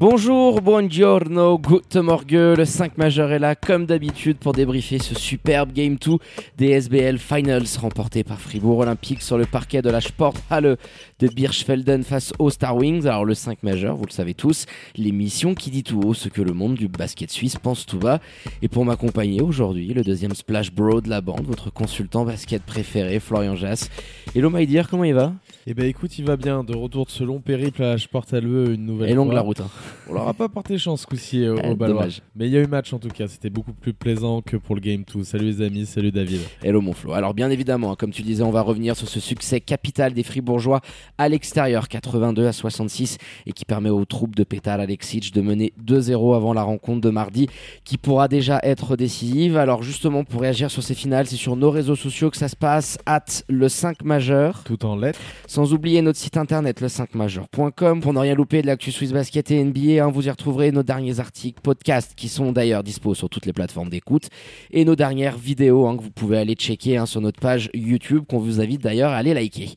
Bonjour, buongiorno, good morgue, le 5 majeur est là comme d'habitude pour débriefer ce superbe Game 2 des SBL Finals remporté par Fribourg Olympique sur le parquet de la Sporthalle de Birchfelden face aux Star Wings. Alors le 5 majeur, vous le savez tous, l'émission qui dit tout haut ce que le monde du basket suisse pense tout bas. Et pour m'accompagner aujourd'hui, le deuxième Splash Bro de la bande, votre consultant basket préféré, Florian Jass. Hello my dear, comment il va? Eh ben écoute, il va bien, de retour de ce long périple à la Sporthalle une nouvelle Et longue la route. hein. On leur a pas porté chance ce coup-ci euh, Eh, au dommage. Mais il y a eu match en tout cas, c'était beaucoup plus plaisant que pour le Game 2. Salut les amis, salut David. Hello mon Flo. Alors bien évidemment, hein, comme tu disais, on va revenir sur ce succès capital des Fribourgeois à l'extérieur, 82 à 66, et qui permet aux troupes de Pétal Alexic de mener 2-0 avant la rencontre de mardi, qui pourra déjà être décisive. Alors justement, pour réagir sur ces finales, c'est sur nos réseaux sociaux que ça se passe, at le 5 majeur. Tout en lettres. Sans oublier notre site internet le 5majeur.com pour ne rien louper de l'actu Swiss Basket et NBA. Hein, vous y retrouverez nos derniers articles, podcasts qui sont d'ailleurs dispo sur toutes les plateformes d'écoute et nos dernières vidéos hein, que vous pouvez aller checker hein, sur notre page YouTube qu'on vous invite d'ailleurs à aller liker.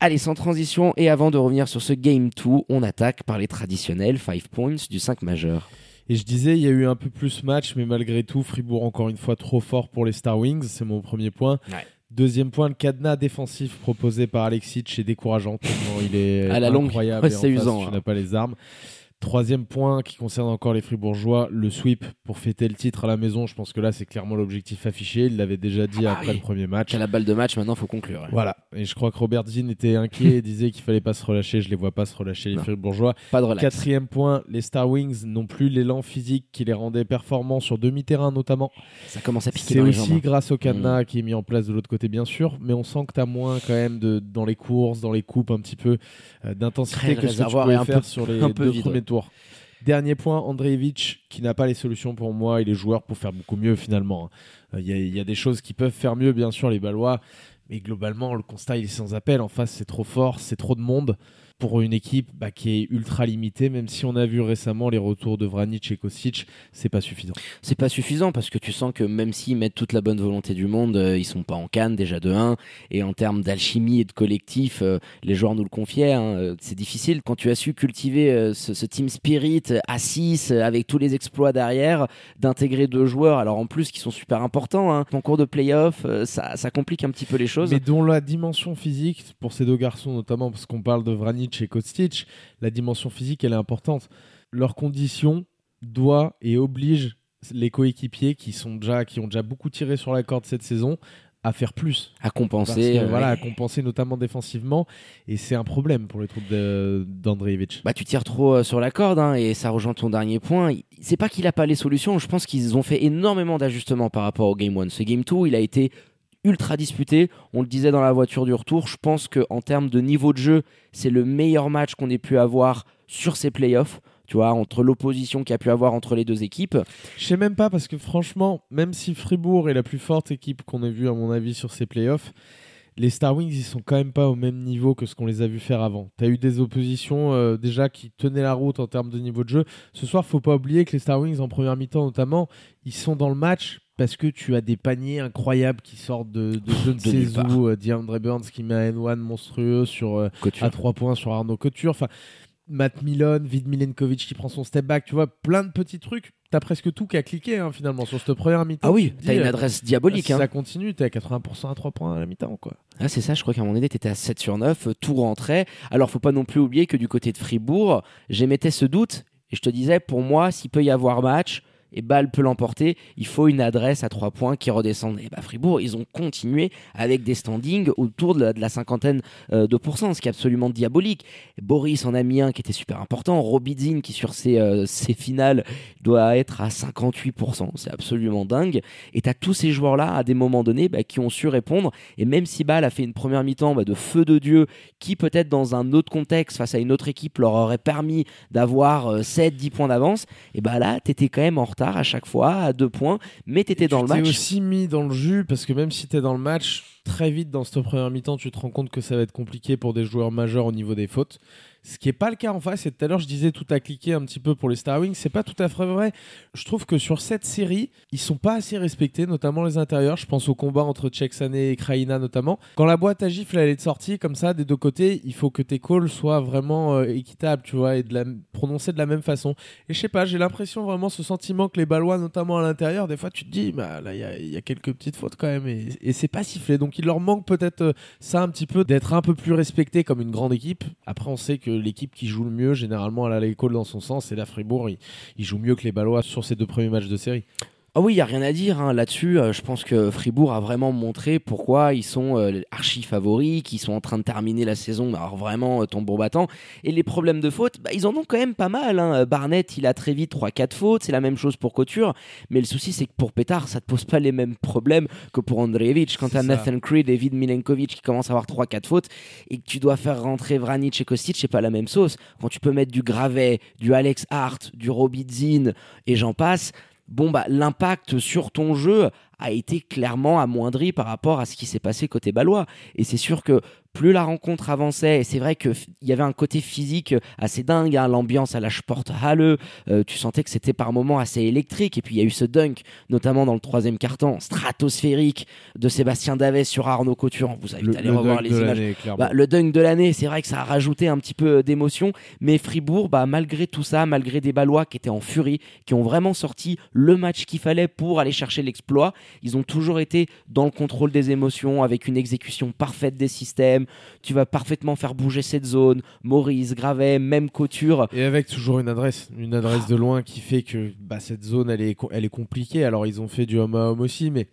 Allez, sans transition et avant de revenir sur ce Game 2, on attaque par les traditionnels 5 points du 5 majeur. Et je disais, il y a eu un peu plus match, mais malgré tout, Fribourg encore une fois trop fort pour les Star Wings. C'est mon premier point. Ouais. Deuxième point, le cadenas défensif proposé par Alexic est décourageant. Il est À la longue, incroyable. ouais, c'est usant, Tu n'as pas les armes. Troisième point qui concerne encore les Fribourgeois, le sweep pour fêter le titre à la maison. Je pense que là, c'est clairement l'objectif affiché. Il l'avait déjà dit Ah après oui. le premier match. T'as la balle de match, maintenant faut conclure. Voilà, et je crois que Robert Zinn était inquiet et disait qu'il fallait pas se relâcher. Je les vois pas se relâcher, les Non. Fribourgeois. Pas de relax. Quatrième point, les Star Wings n'ont plus l'élan physique qui les rendait performants sur demi-terrain notamment. Ça commence à piquer C'est les aussi hein. grâce au cadenas qui est mis en place de l'autre côté bien sûr, mais on sent que tu as moins quand même de, dans les courses, dans les coupes un petit peu euh, d'intensité que ce que tu pouvais un faire peu- sur les deux vide, premiers ouais. tours. Dernier point, Andreevich qui n'a pas les solutions pour moi et les joueurs pour faire beaucoup mieux finalement. Euh, Il y, a- y a des choses qui peuvent faire mieux bien sûr les Balois, mais globalement le constat il est sans appel. En face c'est trop fort, c'est trop de monde pour une équipe bah, qui est ultra limitée, même si on a vu récemment les retours de Vranic et Kostic, c'est pas suffisant. C'est pas suffisant parce que tu sens que même s'ils mettent toute la bonne volonté du monde, euh, ils sont pas en canne déjà de 1 et en termes d'alchimie et de collectif, euh, les joueurs nous le confiaient, hein, euh, c'est difficile quand tu as su cultiver euh, ce, ce team spirit à 6 euh, avec tous les exploits derrière, d'intégrer deux joueurs alors en plus qui sont super importants hein. en cours de playoff, euh, ça, ça complique un petit peu les choses. Mais dont la dimension physique, pour ces deux garçons notamment, parce qu'on parle de Vranic et Kostic, la dimension physique, elle est importante. Leur condition doit et oblige les coéquipiers qui, sont déjà, qui ont déjà beaucoup tiré sur la corde cette saison à faire plus. à compenser. que, euh, voilà, à compenser notamment défensivement. Et c'est un problème pour les troupes d'Andreevich. Bah, tu tires trop euh, sur la corde hein, et ça rejoint ton dernier point. C'est pas qu'il a pas les solutions, je pense qu'ils ont fait énormément d'ajustements par rapport au Game 1. Ce Game 2, il a été ultra disputé. On le disait dans la voiture du retour. Je pense que en termes de niveau de jeu, c'est le meilleur match qu'on ait pu avoir sur ces playoffs. Tu vois, entre l'opposition qu'il y a pu avoir entre les deux équipes. Je sais même pas parce que franchement, même si Fribourg est la plus forte équipe qu'on ait vue à mon avis sur ces playoffs, les Star Wings ils sont quand même pas au même niveau que ce qu'on les a vu faire avant. Tu as eu des oppositions euh, déjà qui tenaient la route en termes de niveau de jeu. Ce soir, faut pas oublier que les Star Wings en première mi-temps notamment, ils sont dans le match parce que tu as des paniers incroyables qui sortent de, de je ne sais où, DeAndre Burns qui met un N1 monstrueux sur euh, à 3 points sur Arnaud Couture. Enfin, Matt Milon, Vid Milenkovic qui prend son step back, tu vois, plein de petits trucs. T'as presque tout qu'à cliquer hein, finalement sur cette première mi-temps. Ah oui, t'as une euh, adresse diabolique. Si hein. ça continue, t'es à 80% à 3 points à la mi-temps, quoi. Ah, c'est ça, je crois qu'à un moment donné, t'étais à 7 sur 9, euh, tout rentrait. Alors, faut pas non plus oublier que du côté de Fribourg, j'émettais ce doute, et je te disais, pour moi, s'il peut y avoir match, et Bâle peut l'emporter, il faut une adresse à trois points qui redescende. Et bah Fribourg, ils ont continué avec des standings autour de la, cinquantaine euh, de pourcents, ce qui est absolument diabolique. Boris en a mis un qui était super important, Robidzin qui sur ses, euh, ses finales doit être à 58%, c'est absolument dingue. Et tu as tous ces joueurs-là à des moments donnés bah, qui ont su répondre, et même si Bâle a fait une première mi-temps bah, de feu de Dieu, qui peut-être dans un autre contexte, face à une autre équipe, leur aurait permis d'avoir 7-10 euh, points d'avance, et bah là, tu étais quand même en retard à chaque fois, à deux points, mais tu étais dans le match. Tu aussi mis dans le jus, parce que même si tu es dans le match, très vite dans cette première mi-temps, tu te rends compte que ça va être compliqué pour des joueurs majeurs au niveau des fautes. Ce qui n'est pas le cas en face. Et tout à l'heure, je disais tout a cliqué un petit peu pour les Star Wings. C'est pas tout à fait vrai. Je trouve que sur cette série, ils sont pas assez respectés, notamment les intérieurs. Je pense au combat entre Tcheksane et Kraina notamment. Quand la boîte à gifles elle est sortie comme ça des deux côtés, il faut que tes calls soient vraiment euh, équitables, tu vois, et de la prononcer de la même façon. Et je sais pas, j'ai l'impression vraiment ce sentiment que les Balois, notamment à l'intérieur, des fois tu te dis, bah là il y, a quelques petites fautes quand même et, et c'est pas sifflé. Donc il leur manque peut-être euh, ça un petit peu d'être un peu plus respecté comme une grande équipe. Après on sait que l'équipe qui joue le mieux, généralement, elle a l'école dans son sens. Et la Fribourg, il, joue mieux que les Ballois sur ces deux premiers matchs de série. Ah oui, il n'y a rien à dire hein. là-dessus. Euh, je pense que Fribourg a vraiment montré pourquoi ils sont euh, archi favoris, qu'ils sont en train de terminer la saison, alors vraiment euh, tombeau battant. Et les problèmes de faute, bah, ils en ont quand même pas mal. Hein. Barnett, il a très vite 3-4 fautes, c'est la même chose pour Couture. Mais le souci, c'est que pour Pétard, ça te pose pas les mêmes problèmes que pour Andreevich. Quand tu as Nathan Creed, David Milenkovic qui commencent à avoir 3-4 fautes et que tu dois faire rentrer Vranic et Kostic, c'est pas la même sauce. Quand tu peux mettre du Gravet, du Alex Hart, du Robidzin et j'en passe bon bah l'impact sur ton jeu a été clairement amoindri par rapport à ce qui s'est passé côté balois. Et c'est sûr que plus la rencontre avançait, et c'est vrai qu'il y avait un côté physique assez dingue, hein, l'ambiance à la porte Halle, euh, tu sentais que c'était par moments assez électrique, et puis il y a eu ce dunk, notamment dans le troisième carton, stratosphérique de Sébastien Davet sur Arnaud Couture, vous avez allé revoir les images. Bah, le dunk de l'année, c'est vrai que ça a rajouté un petit peu d'émotion, mais Fribourg, bah, malgré tout ça, malgré des Balois qui étaient en furie, qui ont vraiment sorti le match qu'il fallait pour aller chercher l'exploit, ils ont toujours été dans le contrôle des émotions, avec une exécution parfaite des systèmes, tu vas parfaitement faire bouger cette zone. Maurice, Gravet, même Couture. Et avec toujours une adresse, une adresse de loin qui fait que bah, cette zone, elle est, elle est compliquée. Alors, ils ont fait du homme à homme aussi, mais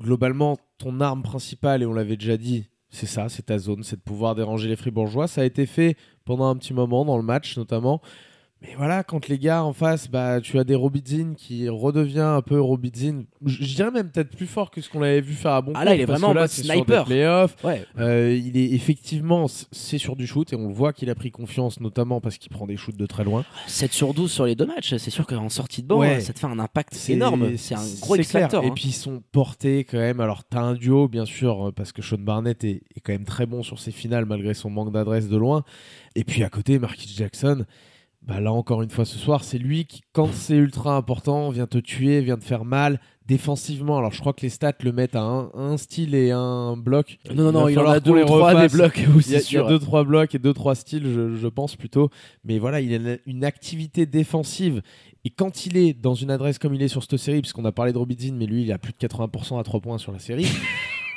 globalement, ton arme principale, et on l'avait déjà dit, c'est ça, c'est ta zone, c'est de pouvoir déranger les fribourgeois. Ça a été fait pendant un petit moment dans le match, notamment. Mais voilà, quand les gars en face, bah, tu as des Robidzin qui redevient un peu Robidzin. Je dirais même peut-être plus fort que ce qu'on avait vu faire à bon Ah là, il est vraiment là, sniper. Ouais. Euh, il est effectivement, c'est sur du shoot et on voit qu'il a pris confiance, notamment parce qu'il prend des shoots de très loin. 7 sur 12 sur les deux matchs, c'est sûr qu'en sortie de banc, ça te fait un impact énorme. C'est un gros extracteur. Et hein. puis ils sont portés quand même. Alors, tu as un duo, bien sûr, parce que Sean Barnett est, est quand même très bon sur ses finales malgré son manque d'adresse de loin. Et puis à côté, Marquis Jackson. Bah là encore une fois ce soir, c'est lui qui, quand c'est ultra important, vient te tuer, vient te faire mal défensivement. Alors je crois que les stats le mettent à un, style et un bloc. Non, non, non, il, en a deux ou trois des blocs Il y a, deux, trois blocs et deux, trois styles, je, pense plutôt. Mais voilà, il a une activité défensive. Et quand il est dans une adresse comme il est sur cette série, puisqu'on a parlé de Robidzin, mais lui il a plus de 80% à 3 points sur la série.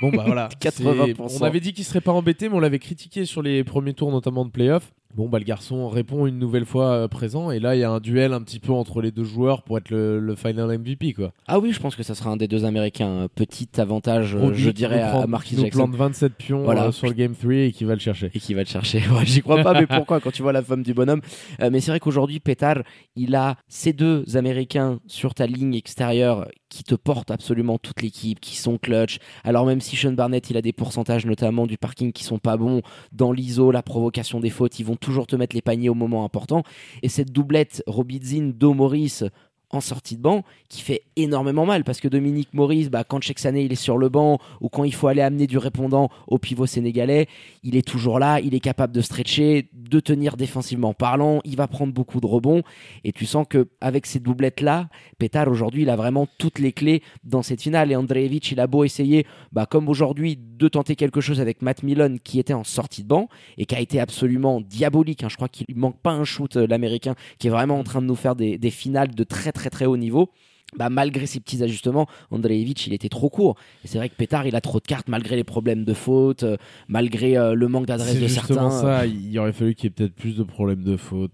Bon bah voilà, 80%. on avait dit qu'il serait pas embêté, mais on l'avait critiqué sur les premiers tours, notamment de playoff. Bon, bah, le garçon répond une nouvelle fois euh, présent. Et là, il y a un duel un petit peu entre les deux joueurs pour être le, final MVP. Quoi. Ah oui, je pense que ça sera un des deux Américains. Petit avantage, euh, je dirais, à Marquis Jackson. plante 27 pions voilà. Euh, sur le Game 3 et qui va le chercher. Et qui va le chercher. J'y crois pas, mais pourquoi quand tu vois la femme du bonhomme Mais c'est vrai qu'aujourd'hui, Pétard, il a ces deux Américains sur ta ligne extérieure qui te portent absolument toute l'équipe, qui sont clutch. Alors même si Sean Barnett, il a des pourcentages notamment du parking qui sont pas bons, dans l'ISO, la provocation des fautes, ils vont toujours te mettre les paniers au moment important. Et cette doublette Robidzin, Do Morris en sortie de banc qui fait énormément mal parce que Dominique Maurice, bah, quand année il est sur le banc ou quand il faut aller amener du répondant au pivot sénégalais, il est toujours là, il est capable de stretcher, de tenir défensivement parlant, il va prendre beaucoup de rebonds et tu sens que avec ces doublettes là, Pétard aujourd'hui il a vraiment toutes les clés dans cette finale et Andreevich il a beau essayer, bah, comme aujourd'hui, de tenter quelque chose avec Matt Milon qui était en sortie de banc et qui a été absolument diabolique. Hein. Je crois qu'il manque pas un shoot euh, l'américain qui est vraiment en train de nous faire des, des finales de très très très très haut niveau. Bah, malgré ces petits ajustements, Andreevich il était trop court. Et c'est vrai que Pétard il a trop de cartes malgré les problèmes de faute, euh, malgré euh, le manque d'adresse de certains. ça, il aurait fallu qu'il y ait peut-être plus de problèmes de faute.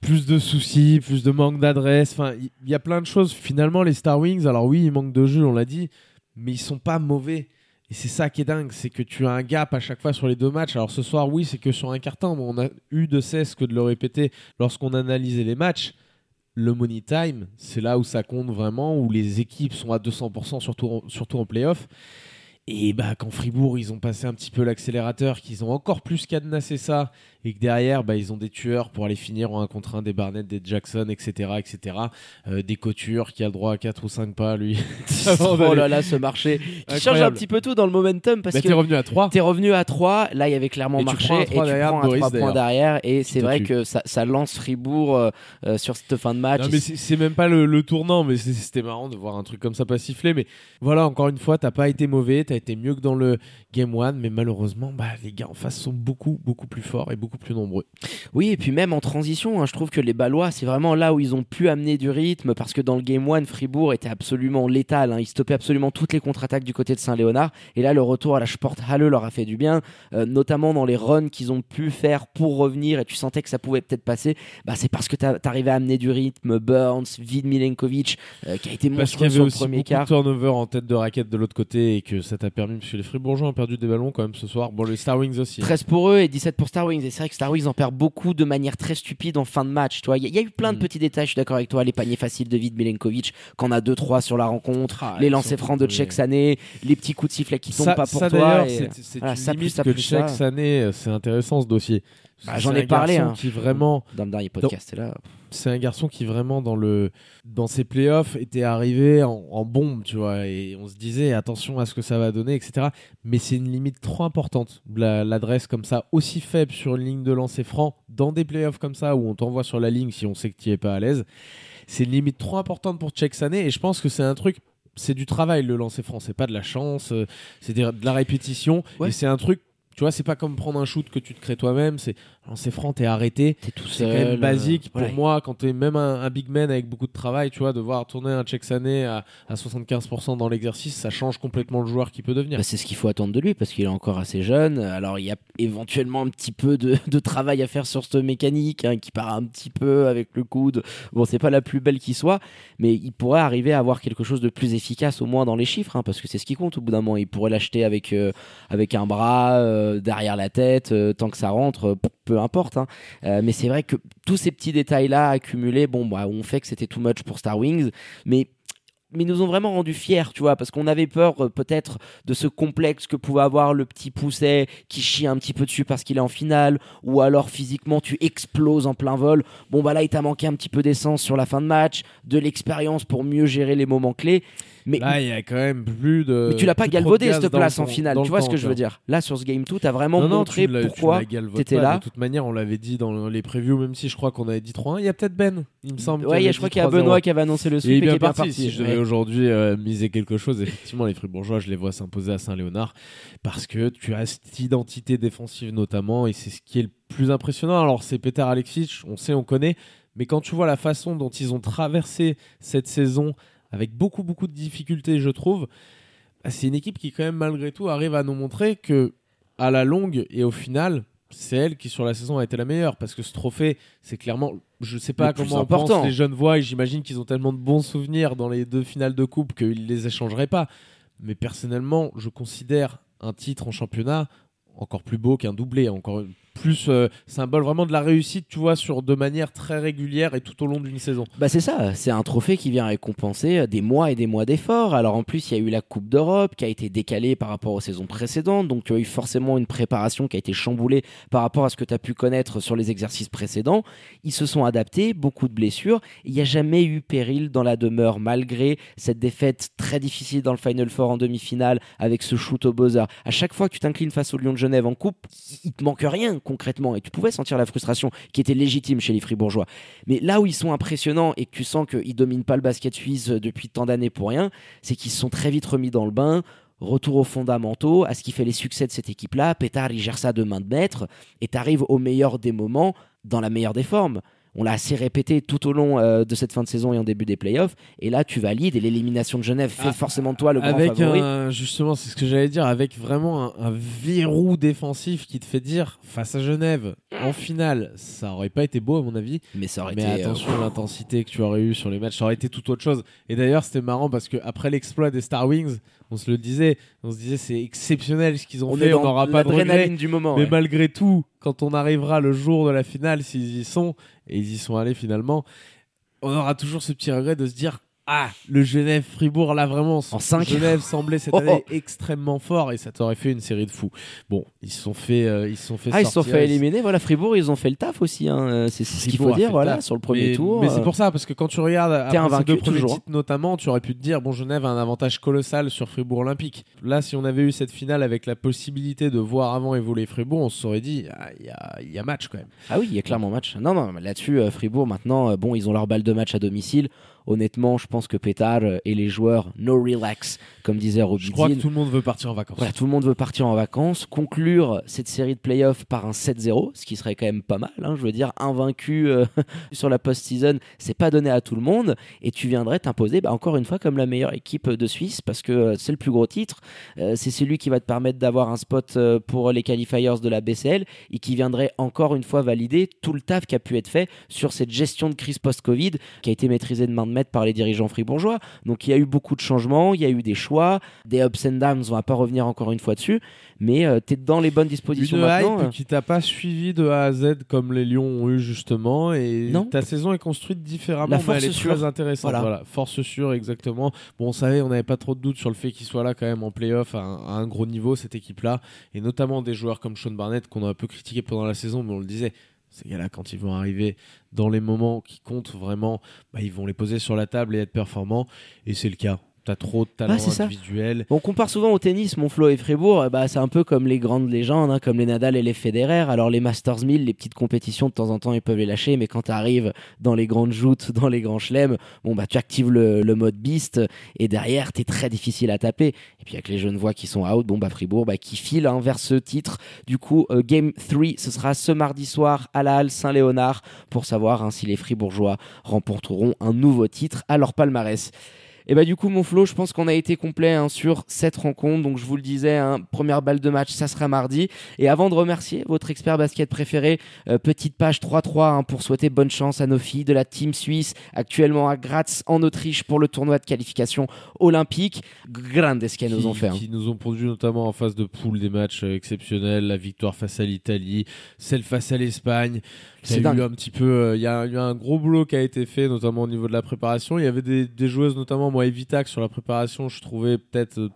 plus de soucis, plus de manque d'adresse. Enfin, il y, a plein de choses. Finalement, les Star Wings, alors oui, il manque de jeu, on l'a dit, mais ils sont pas mauvais. Et c'est ça qui est dingue, c'est que tu as un gap à chaque fois sur les deux matchs. Alors ce soir, oui, c'est que sur un carton, mais on a eu de cesse que de le répéter lorsqu'on analysait les matchs. Le money time, c'est là où ça compte vraiment, où les équipes sont à 200%, surtout en, surtout en playoff. Et bah, quand Fribourg, ils ont passé un petit peu l'accélérateur, qu'ils ont encore plus cadenassé ça, et que derrière, bah, ils ont des tueurs pour aller finir en un contre un, des Barnett, des Jackson, etc. etc. Euh, des Couture qui a le droit à 4 ou 5 pas, lui. oh là là, ce marché qui change un petit peu tout dans le momentum. Parce bah, que t'es revenu à 3. T'es revenu à 3, là, il y avait clairement marché, et tu prends un 3 points derrière, et c'est vrai que ça, ça, lance Fribourg euh, euh, sur cette fin de match. Non, mais c'est même pas le, le tournant, mais c'était marrant de voir un truc comme ça pas siffler. Mais voilà, encore une fois, t'as pas été mauvais, t'as été mieux que dans le Game 1, mais malheureusement, bah, les gars en face sont beaucoup, beaucoup plus forts et beaucoup plus nombreux. Oui, et puis même en transition, hein, je trouve que les Ballois, c'est vraiment là où ils ont pu amener du rythme, parce que dans le Game 1, Fribourg était absolument létal. Hein, ils stoppaient absolument toutes les contre-attaques du côté de Saint-Léonard. Et là, le retour à la Sporthalle leur a fait du bien, euh, notamment dans les runs qu'ils ont pu faire pour revenir, et tu sentais que ça pouvait peut-être passer. Bah, c'est parce que tu arrivais à amener du rythme. Burns, Vid Milenkovic, euh, qui a été monstrueux sur le premier quart. turnover en tête de raquette de l'autre côté, et que ça t'a permis, parce que les Fribourgeois ont perdu des ballons quand même ce soir. Bon, les Star Wings aussi. 13 hein. pour eux et 17 pour Star Wings. Et c'est vrai que Star Wings en perd beaucoup de manière très stupide en fin de match. Il y, a eu plein de mm. petits détails, je suis d'accord avec toi. Les paniers faciles de Vid Milenkovic, qu'on a 2-3 sur la rencontre, ah, les lancers francs de Czech Sané, les petits coups de sifflet qui tombent pas pour ça, toi. C'est voilà, ça plus, que Sané, euh, c'est intéressant ce dossier. Bah, j'en ai parlé. Hein. Qui vraiment. Dans le dernier podcast, c'est là c'est un garçon qui vraiment dans le dans ses playoffs était arrivé en, bombe, tu vois, et on se disait attention à ce que ça va donner, etc. Mais c'est une limite trop importante, l'adresse comme ça, aussi faible sur une ligne de lancer franc, dans des playoffs comme ça où on t'envoie sur la ligne si on sait que tu es pas à l'aise. C'est une limite trop importante pour Check Sané et je pense que c'est un truc c'est du travail le lancer franc, c'est pas de la chance, euh, c'est de la répétition et c'est un truc tu vois, c'est pas comme prendre un shoot que tu te crées toi-même. C'est c'est franc, t'es arrêté. T'es tout C'est quand même basique pour moi quand t'es même un, big man avec beaucoup de travail. Tu vois, de voir tourner un check sané à, à 75% dans l'exercice, ça change complètement le joueur qui peut devenir. Bah, c'est ce qu'il faut attendre de lui parce qu'il est encore assez jeune. Alors il y a éventuellement un petit peu de, de travail à faire sur cette mécanique hein, qui part un petit peu avec le coude. Bon, c'est pas la plus belle qui soit, mais il pourrait arriver à avoir quelque chose de plus efficace au moins dans les chiffres hein, parce que c'est ce qui compte au bout d'un moment. Il pourrait l'acheter avec euh, avec un bras. Euh, euh, derrière la tête, euh, tant que ça rentre, euh, peu importe. Hein. mais c'est vrai que tous ces petits détails-là accumulés, bon, bah, on fait que c'était too much pour Star Wings, mais mais nous ont vraiment rendu fiers, tu vois, parce qu'on avait peur peut-être de ce complexe que pouvait avoir le petit pousset qui chie un petit peu dessus parce qu'il est en finale, ou alors physiquement tu exploses en plein vol. Bon bah là il t'a manqué un petit peu d'essence sur la fin de match, de l'expérience pour mieux gérer les moments clés. Mais là, il y a quand même plus de. Mais tu l'as pas galvaudé cette place en finale. Tu vois ce que je veux dire Là, sur ce game 2, tu as vraiment montré pourquoi tu étais là. De toute manière, on l'avait dit dans les previews, même si je crois qu'on avait dit 3-1. Il y a peut-être Ben, il me semble. Ouais, je crois qu'il y a Benoît qui avait annoncé le sweep et, qui est parti. Si je devais aujourd'hui euh, miser quelque chose, effectivement, les Fribourgeois, je les vois s'imposer à Saint-Léonard parce que tu as cette identité défensive notamment et c'est ce qui est le plus impressionnant. Alors, c'est Peter Alexic, on sait, on connaît. Mais quand tu vois la façon dont ils ont traversé cette saison avec beaucoup, beaucoup de difficultés, je trouve. Bah, c'est une équipe qui, quand même, malgré tout, arrive à nous montrer que, à la longue et au final, c'est elle qui, sur la saison, a été la meilleure. Parce que ce trophée, c'est clairement. Je ne sais pas comment important. les jeunes voient, et j'imagine qu'ils ont tellement de bons souvenirs dans les deux finales de coupe qu'ils ne les échangeraient pas. Mais personnellement, je considère un titre en championnat encore plus beau qu'un doublé, encore plus euh, symbole vraiment de la réussite, tu vois, sur de manière très régulière et tout au long d'une saison. Bah c'est ça, c'est un trophée qui vient récompenser euh, des mois et des mois d'efforts. Alors en plus, il y a eu la Coupe d'Europe qui a été décalée par rapport aux saisons précédentes, donc tu as eu forcément une préparation qui a été chamboulée par rapport à ce que tu as pu connaître sur les exercices précédents. Ils se sont adaptés, beaucoup de blessures. Il n'y a jamais eu péril dans la demeure malgré cette défaite très difficile dans le Final Four en demi-finale avec ce shoot au buzzer. À chaque fois que tu t'inclines face au Lyon de Genève en coupe, il te manque rien concrètement. Et tu pouvais sentir la frustration qui était légitime chez les Fribourgeois. Mais là où ils sont impressionnants et que tu sens qu'ils dominent pas le basket suisse depuis tant d'années pour rien, c'est qu'ils sont très vite remis dans le bain retour aux fondamentaux, à ce qui fait les succès de cette équipe-là. Pétard, il gère ça de main de maître, et tu au meilleur des moments, dans la meilleure des formes. On l'a assez répété tout au long euh, de cette fin de saison et en début des playoffs. Et là, tu valides et l'élimination de Genève fait Ah, forcément de toi le grand avec favori. un, justement, c'est ce que j'allais dire, avec vraiment un, un verrou défensif qui te fait dire face à Genève en finale, ça aurait pas été beau à mon avis. Mais ça aurait Mais été. euh, attention l'intensité que tu aurais eu sur les matchs, ça aurait été tout autre chose. Et d'ailleurs, c'était marrant parce que après l'exploit des Star Wings, on se le disait, on se disait c'est exceptionnel ce qu'ils ont on fait, on n'aura pas de regrets. du moment. Mais ouais. malgré tout, quand on arrivera le jour de la finale, s'ils y sont, et ils y sont allés finalement, on aura toujours ce petit regret de se dire Ah, le Genève-Fribourg, là vraiment, En cinq. Genève semblait cette Oh, année extrêmement fort et ça t'aurait fait une série de fous. Bon, ils se sont fait, euh, ils sont fait Ah, ils se sont sortir, fait ils- éliminer. Voilà, Fribourg, ils ont fait le taf aussi. hein. C'est ce qu'il faut dire, voilà, sur le premier mais, tour. Mais c'est euh, pour ça, parce que quand tu regardes après ces deux premiers titres notamment, tu aurais pu te dire bon, Genève a un avantage colossal sur Fribourg Olympique. Là, si on avait eu cette finale avec la possibilité de voir avant évoluer Fribourg, on se serait dit ah, il y, a, il y a match quand même. Ah oui, il y a clairement match. Non, non, là-dessus, euh, Fribourg, maintenant, euh, bon, ils ont leur balle de match à domicile. Honnêtement, je pense que Pétard euh, et les joueurs, no relax, comme disait Je crois que tout le monde veut partir en vacances. Voilà, tout le monde veut partir en vacances, conclure cette série de playoffs par un 7-0, ce qui serait quand même pas mal. hein. je veux dire, invaincu euh, sur la post-season, c'est pas donné à tout le monde. Et tu viendrais t'imposer, bah, encore une fois, comme la meilleure équipe de Suisse, parce que euh, c'est le plus gros titre. Euh, c'est celui qui va te permettre d'avoir un spot pour les qualifiers de la BCL et qui viendrait encore une fois valider tout le taf qui a pu être fait sur cette gestion de crise post-Covid qui a été maîtrisée de main de par les dirigeants fribourgeois. Donc il y a eu beaucoup de changements, il y a eu des choix, des ups and downs, on va pas revenir encore une fois dessus, mais tu es dans les bonnes dispositions Une maintenant. hype euh. qui t'a pas suivi de A à Z comme les Lions ont eu justement et Non. ta saison est construite différemment La mais force elle est sûre. très intéressante Voilà. voilà. force sûre exactement bon on savait on n'avait pas trop de doutes sur le fait qu'il soit là quand même en playoff à un, à un gros niveau cette équipe là et notamment des joueurs comme Sean Barnett qu'on a un peu critiqué pendant la saison mais on le disait ces gars-là, quand ils vont arriver dans les moments qui comptent vraiment, bah, ils vont les poser sur la table et être performants. Et c'est le cas. T'as trop de talent individuel. On compare souvent au tennis, mon Flo et Fribourg, eh bah, c'est un peu comme les grandes légendes, hein, comme les Nadal et les Federer. Alors les Masters 1000, les petites compétitions, de temps en temps, ils peuvent les lâcher, mais quand tu arrives dans les grandes joutes, dans les grands chelems, bon, bah, tu actives le, le mode beast, et derrière, tu es très difficile à taper. Et puis avec les jeunes voix qui sont out, bon, bah, Fribourg, bah, qui file hein, vers ce titre. Du coup, euh, Game 3, ce sera ce mardi soir à la Halle Saint-Léonard, pour savoir hein, si les Fribourgeois remporteront un nouveau titre à leur palmarès. Et bah du coup mon Flo, je pense qu'on a été complet hein, sur cette rencontre. Donc je vous le disais, hein, première balle de match, ça sera mardi. Et avant de remercier votre expert basket préféré, euh, petite page 3-3 hein, pour souhaiter bonne chance à nos filles de la team suisse actuellement à Graz en Autriche pour le tournoi de qualification olympique. Grande ce qu'elles nous ont fait. hein. qui nous ont produit notamment en phase de poule des matchs euh, exceptionnels, la victoire face à l'Italie, celle face à l'Espagne. C'est Il y a eu un petit peu, euh, il y, a eu un gros boulot qui a été fait, notamment au niveau de la préparation. Il y avait des, des joueuses, notamment moi Evita, que sur la préparation, je trouvais peut-être euh,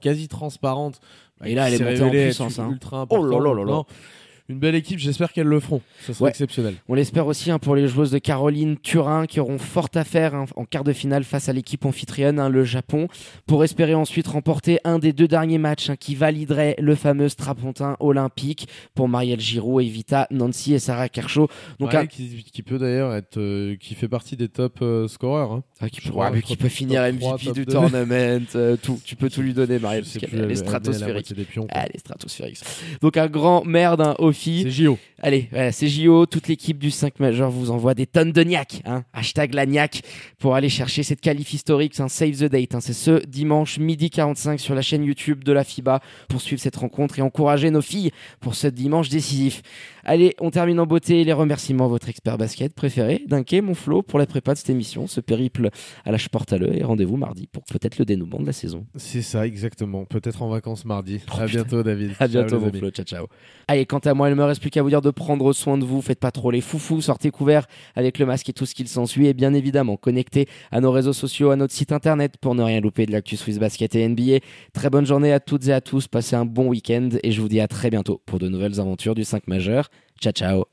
quasi transparente. Et là, elle est montée en puissance, hein. ultra Oh là là là là. Une belle équipe, j'espère qu'elles le feront. Serait Ouais. exceptionnel. On l'espère aussi hein, pour les joueuses de Caroline Turin qui auront fort à faire hein, en quart de finale face à l'équipe amphitrionne, hein, le Japon, pour espérer ensuite remporter un des deux derniers matchs hein, qui validerait le fameux strapontin olympique pour Marielle Giroud, Evita, Nancy et Sarah Kershaw. Donc Ouais, un- qui, qui peut d'ailleurs être, euh, qui fait partie des top euh, scoreurs. Ah, qui, peut, crois, ouais, qui peut finir MVP 3, top du 2. tournament, euh, tout. Tu peux tout lui donner, Marielle, parce qu'elle est stratosphérique. Elle est stratosphérique. Donc un grand merde aux filles. C'est JO. Allez, voilà, c'est JO, toute l'équipe du 5 majeur vous envoie des tonnes de niac, hein, hashtag la niac, pour aller chercher cette qualif historique, c'est un save the date, hein, c'est ce dimanche midi 45 sur la chaîne YouTube de la FIBA pour suivre cette rencontre et encourager nos filles pour ce dimanche décisif. Allez, on termine en beauté les remerciements à votre expert basket préféré, Dunké, mon Flo, pour la prépa de cette émission, ce périple à la Portaleux et rendez-vous mardi pour peut-être le dénouement de la saison. C'est ça, exactement. Peut-être en vacances mardi. Oh, à putain. bientôt, David. À Ciao, bientôt, mon. Flo. Ciao, ciao. Allez, quant à moi, il me reste plus qu'à vous dire de prendre soin de vous. Faites pas trop les foufous. Sortez couverts avec le masque et tout ce qu'il s'ensuit. Et bien évidemment, connectez à nos réseaux sociaux, à notre site internet pour ne rien louper de l'actu Swiss Basket et NBA. Très bonne journée à toutes et à tous. Passez un bon week-end et je vous dis à très bientôt pour de nouvelles aventures du 5 majeur. Ciao, ciao.